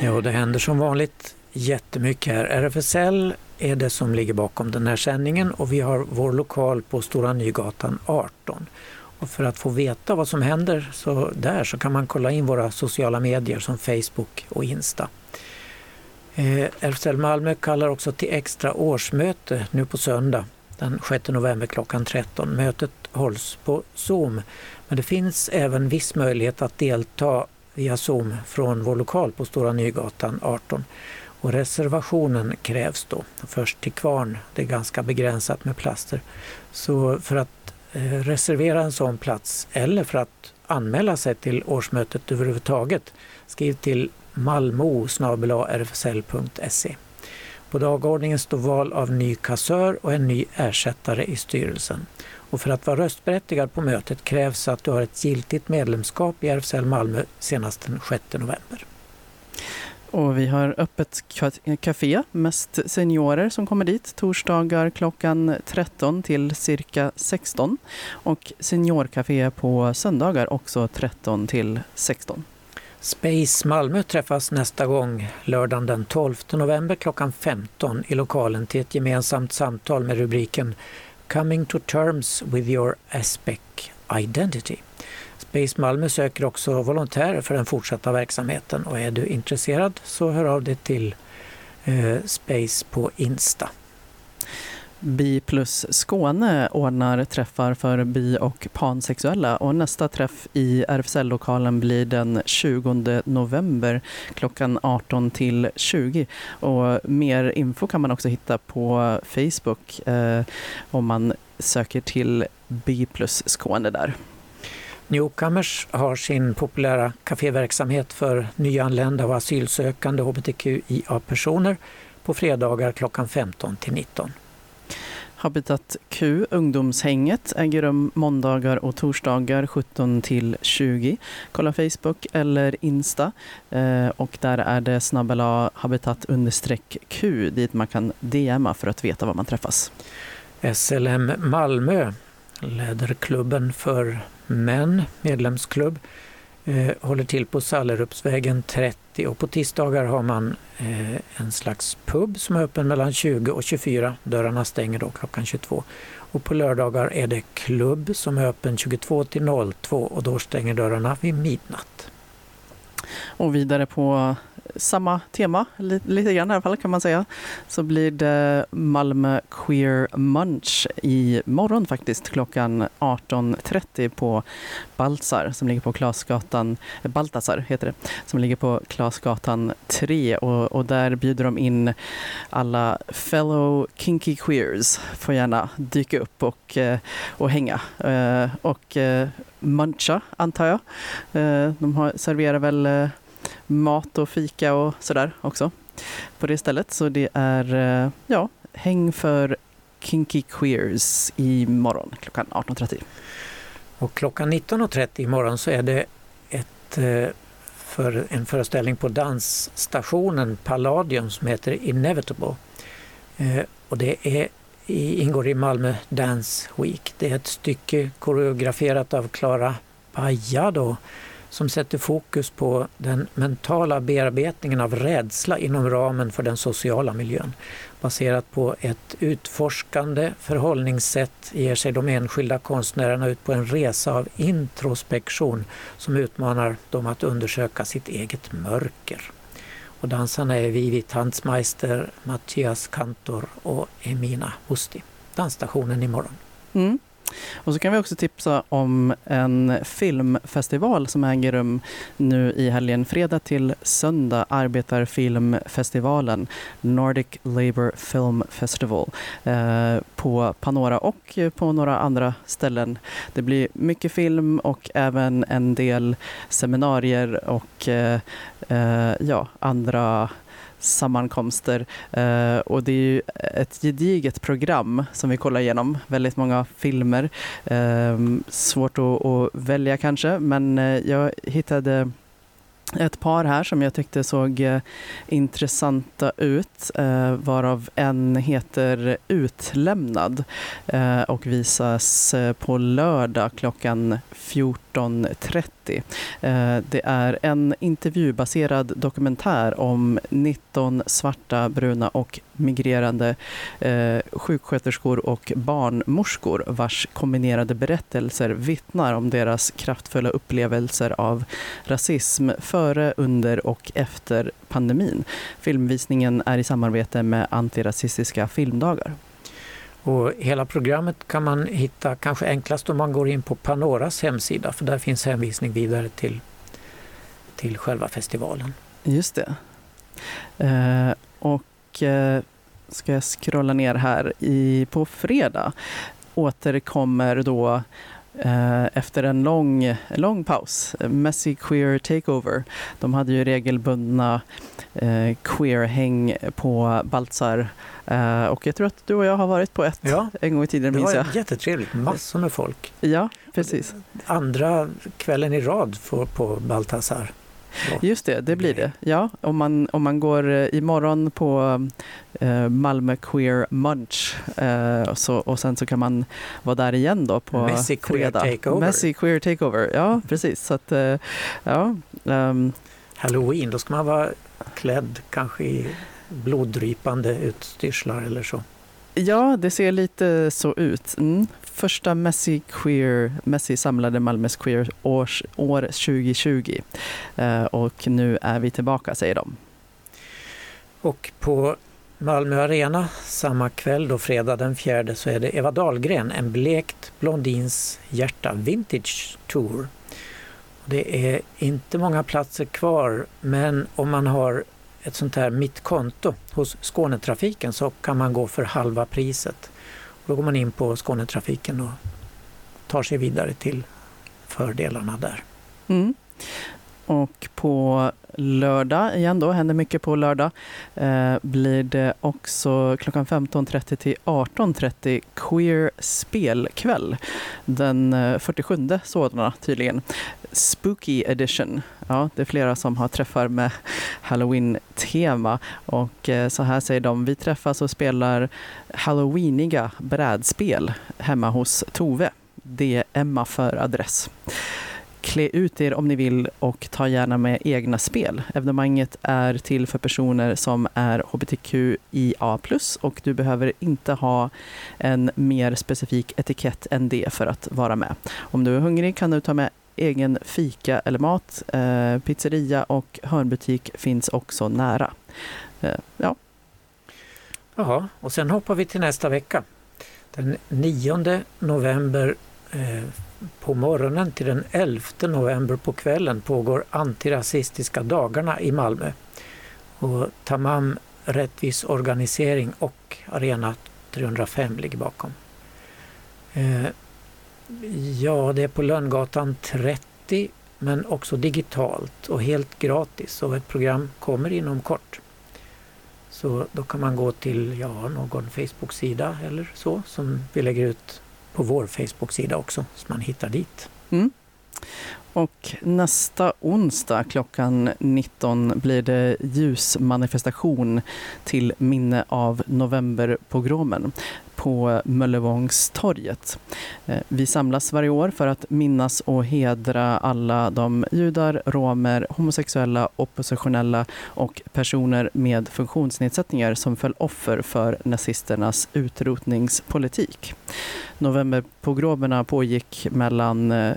[SPEAKER 4] Ja, det händer som vanligt jättemycket här. RFSL är det som ligger bakom den här sändningen och vi har vår lokal på Stora Nygatan 18. Och för att få veta vad som händer så där så kan man kolla in våra sociala medier som Facebook och Insta. Eh, RFSL Malmö kallar också till extra årsmöte nu på söndag den 6 november klockan 13. Mötet hålls på Zoom. Men det finns även viss möjlighet att delta via Zoom från vår lokal på Stora Nygatan 18. Och reservationen krävs då. Först till kvarn, det är ganska begränsat med plaster. Så för att eh, reservera en sån plats eller för att anmäla sig till årsmötet överhuvudtaget skriv till malmo e. På dagordningen står val av ny kassör och en ny ersättare i styrelsen. Och för att vara röstberättigad på mötet krävs att du har ett giltigt medlemskap i RFSL Malmö senast den 6 november.
[SPEAKER 3] Och vi har öppet café, mest seniorer som kommer dit, torsdagar klockan 13 till cirka 16. Och seniorcafé på söndagar också 13 till 16.
[SPEAKER 4] Space Malmö träffas nästa gång lördagen den 12 november klockan 15 i lokalen till ett gemensamt samtal med rubriken Coming to terms with your aspect identity. Space Malmö söker också volontärer för den fortsatta verksamheten och är du intresserad så hör av dig till eh, Space på Insta.
[SPEAKER 3] Bi plus Skåne ordnar träffar för bi och pansexuella och nästa träff i RFSL-lokalen blir den 20 november klockan 18 till 20. Och mer info kan man också hitta på Facebook eh, om man söker till Bi plus Skåne där.
[SPEAKER 4] Newcomers har sin populära kaféverksamhet för nyanlända och asylsökande hbtqia-personer på fredagar klockan 15 till 19.
[SPEAKER 3] Habitat Q, ungdomshänget, äger rum måndagar och torsdagar 17 till 20. Kolla Facebook eller Insta eh, och där är det snabbela habitat understreck Q dit man kan DMa för att veta var man träffas.
[SPEAKER 4] SLM Malmö, läderklubben för män, medlemsklubb, eh, håller till på Sallerupsvägen 30 och på tisdagar har man eh, en slags pub som är öppen mellan 20 och 24. Dörrarna stänger då klockan 22. Och på lördagar är det klubb som är öppen 22 till 02 och då stänger dörrarna vid midnatt.
[SPEAKER 3] Och vidare på samma tema, lite, lite grann i alla fall kan man säga, så blir det Malmö Queer Munch i morgon faktiskt klockan 18.30 på Baltzar som ligger på Klasgatan, eh, Baltasar heter det, som ligger på Klasgatan 3 och, och där bjuder de in alla fellow kinky queers, får gärna dyka upp och, eh, och hänga. Eh, och muncha antar jag. De har, serverar väl mat och fika och sådär också på det stället. Så det är eh, ja, häng för Kinky Queers imorgon klockan 18.30.
[SPEAKER 4] Och klockan 19.30 imorgon så är det ett, eh, för en föreställning på dansstationen Palladium som heter Inevitable. Eh, och det är, ingår i Malmö Dance Week. Det är ett stycke koreograferat av Klara Pajado som sätter fokus på den mentala bearbetningen av rädsla inom ramen för den sociala miljön. Baserat på ett utforskande förhållningssätt ger sig de enskilda konstnärerna ut på en resa av introspektion som utmanar dem att undersöka sitt eget mörker. Och dansarna är Vivi Tanzmeister, Mattias Kantor och Emina Husti. Dansstationen imorgon.
[SPEAKER 3] Mm. Och så kan vi också tipsa om en filmfestival som äger rum nu i helgen, fredag till söndag, Arbetarfilmfestivalen, Nordic Labour Film Festival, eh, på Panora och på några andra ställen. Det blir mycket film och även en del seminarier och eh, eh, ja, andra sammankomster. Eh, och det är ju ett gediget program som vi kollar igenom. Väldigt många filmer. Eh, svårt att, att, välja kanske, men eh, jag hittade ett par här som jag tyckte såg eh, intressanta ut, eh, varav en heter Utlämnad eh, och visas eh, på lördag klockan 14.30. Eh, det är en intervjubaserad dokumentär om 19 svarta, bruna och migrerande eh, sjuksköterskor och barnmorskor vars kombinerade berättelser vittnar om deras kraftfulla upplevelser av rasism före, under och efter pandemin. Filmvisningen är i samarbete med Antirasistiska filmdagar.
[SPEAKER 4] Och hela programmet kan man hitta kanske enklast om man går in på Panoras hemsida för där finns hänvisning vidare till, till själva festivalen.
[SPEAKER 3] Just det. Eh, och eh, ska jag scrolla ner här. I, på fredag återkommer då efter en lång, en lång paus. Messy Queer Takeover. De hade ju regelbundna eh, queer-häng på Baltzar. Eh, och jag tror att du och jag har varit på ett
[SPEAKER 4] Ja,
[SPEAKER 3] en gång i tiden,
[SPEAKER 4] det
[SPEAKER 3] minns
[SPEAKER 4] var
[SPEAKER 3] jag.
[SPEAKER 4] jättetrevligt. Massor med folk.
[SPEAKER 3] Ja, precis.
[SPEAKER 4] Andra kvällen i rad på Baltasar.
[SPEAKER 3] Just det, det blir det. Ja, om man, om man går eh, imorgon på eh, Malmö Queer Munch eh, så, och sen så kan man vara där igen då på
[SPEAKER 4] Messy Queer
[SPEAKER 3] fredag.
[SPEAKER 4] Takeover.
[SPEAKER 3] Messy Queer Takeover, ja precis. Så att, eh, ja, ehm,
[SPEAKER 4] Halloween, då ska man vara klädd kanske i bloddrypande utstyrslar eller så
[SPEAKER 3] ja, det ser lite så ut. Mm. Första Messi, Queer, Messi samlade Malmös Queer års, år 2020. Eh, och nu är vi tillbaka, säger de.
[SPEAKER 4] Och på Malmö Arena samma kväll, då fredag den fjärde, så är det Eva Dahlgren, en blekt blondins hjärta Vintage Tour. Det är inte många platser kvar, men om man har ett sånt här mitt konto hos Skånetrafiken så kan man gå för halva priset. Då går man in på Skånetrafiken och tar sig vidare till fördelarna där.
[SPEAKER 3] Mm. Och på lördag, igen då, händer mycket på lördag, eh, blir det också klockan 15.30 till 18.30 Queer spelkväll. Den eh, 47 sådana tydligen. Spooky edition. Ja, det är flera som har träffar med halloween-tema och eh, så här säger de, vi träffas och spelar halloweeniga brädspel hemma hos Tove. Det är Emma för adress. Klä ut er om ni vill och ta gärna med egna spel. Evenemanget är till för personer som är hbtqia+, och du behöver inte ha en mer specifik etikett än det för att vara med. Om du är hungrig kan du ta med egen fika eller mat. Eh, pizzeria och hörnbutik finns också nära. Eh, ja,
[SPEAKER 4] Jaha, och sen hoppar vi till nästa vecka. Den 9 november eh, på morgonen till den 11 november på kvällen pågår antirasistiska dagarna i Malmö. Och Tamam Rättvis Organisering och Arena 305 ligger bakom. Eh, ja, det är på Lönngatan 30 men också digitalt och helt gratis och ett program kommer inom kort. Så då kan man gå till ja, någon Facebook-sida eller så som vi lägger ut på vår Facebook-sida också så man hittar dit.
[SPEAKER 3] Mm. Och nästa onsdag klockan 19 blir det ljusmanifestation till minne av novemberpogromen på Möllevångstorget. Eh, vi samlas varje år för att minnas och hedra alla de judar, romer, homosexuella, oppositionella och personer med funktionsnedsättningar som föll offer för nazisternas utrotningspolitik. Novemberpogromerna pågick mellan eh,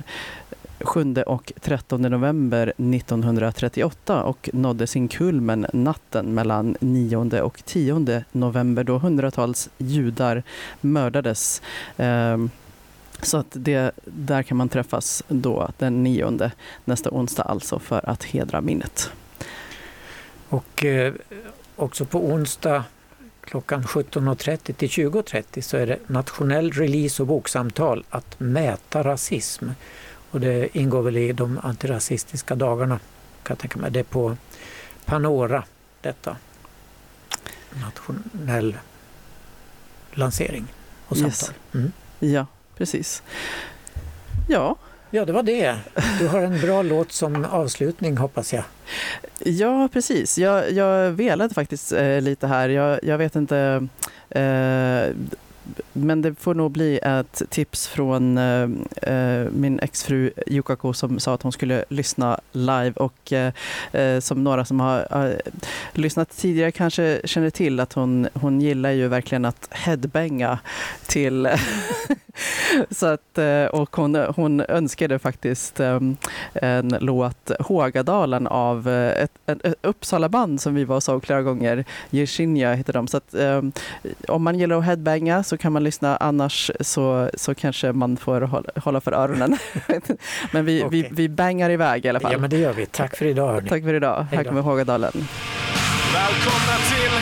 [SPEAKER 3] 7 och 13 november 1938 och nådde sin kulmen natten mellan 9 och 10 november då hundratals judar mördades. Ehm, så att det, där kan man träffas då den 9 nästa onsdag alltså för att hedra minnet.
[SPEAKER 4] Och eh, också på onsdag klockan 17.30 till 20.30 så är det nationell release och boksamtal att mäta rasism. Och det ingår väl i de antirasistiska dagarna kan jag tänka mig. Det är på Panora detta. Nationell lansering och
[SPEAKER 3] Yes.
[SPEAKER 4] samtal. Mm.
[SPEAKER 3] Ja, precis. Ja,
[SPEAKER 4] Ja, det var det. Du har en bra låt som avslutning hoppas jag.
[SPEAKER 3] Ja, precis. Jag, jag velade faktiskt eh, lite här. Jag, jag vet inte. Eh, men det får nog bli ett tips från eh, eh, min exfru Yukako som sa att hon skulle lyssna live och eh, eh, som några som har har lyssnat tidigare kanske känner till att hon, hon gillar ju verkligen att headbanga till så att, eh, och hon, hon önskade faktiskt en låt Hågadalen av ett, ett, ett Uppsala-band som vi var och såg flera gånger. Virginia heter de. Så att, om man gillar att headbanga så kan man lyssna, annars så, så kanske man får hålla, för öronen. men vi, vi,
[SPEAKER 4] Okej.
[SPEAKER 3] vi bangar iväg i alla fall.
[SPEAKER 4] Ja, men det gör vi. Tack för idag. Hörni.
[SPEAKER 3] Tack för idag. Här kommer Hågadalen.
[SPEAKER 8] Välkomna till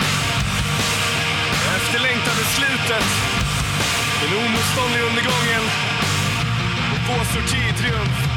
[SPEAKER 8] efterlängtade slutet. Den omotståndliga undergången. Vår sortitriumf.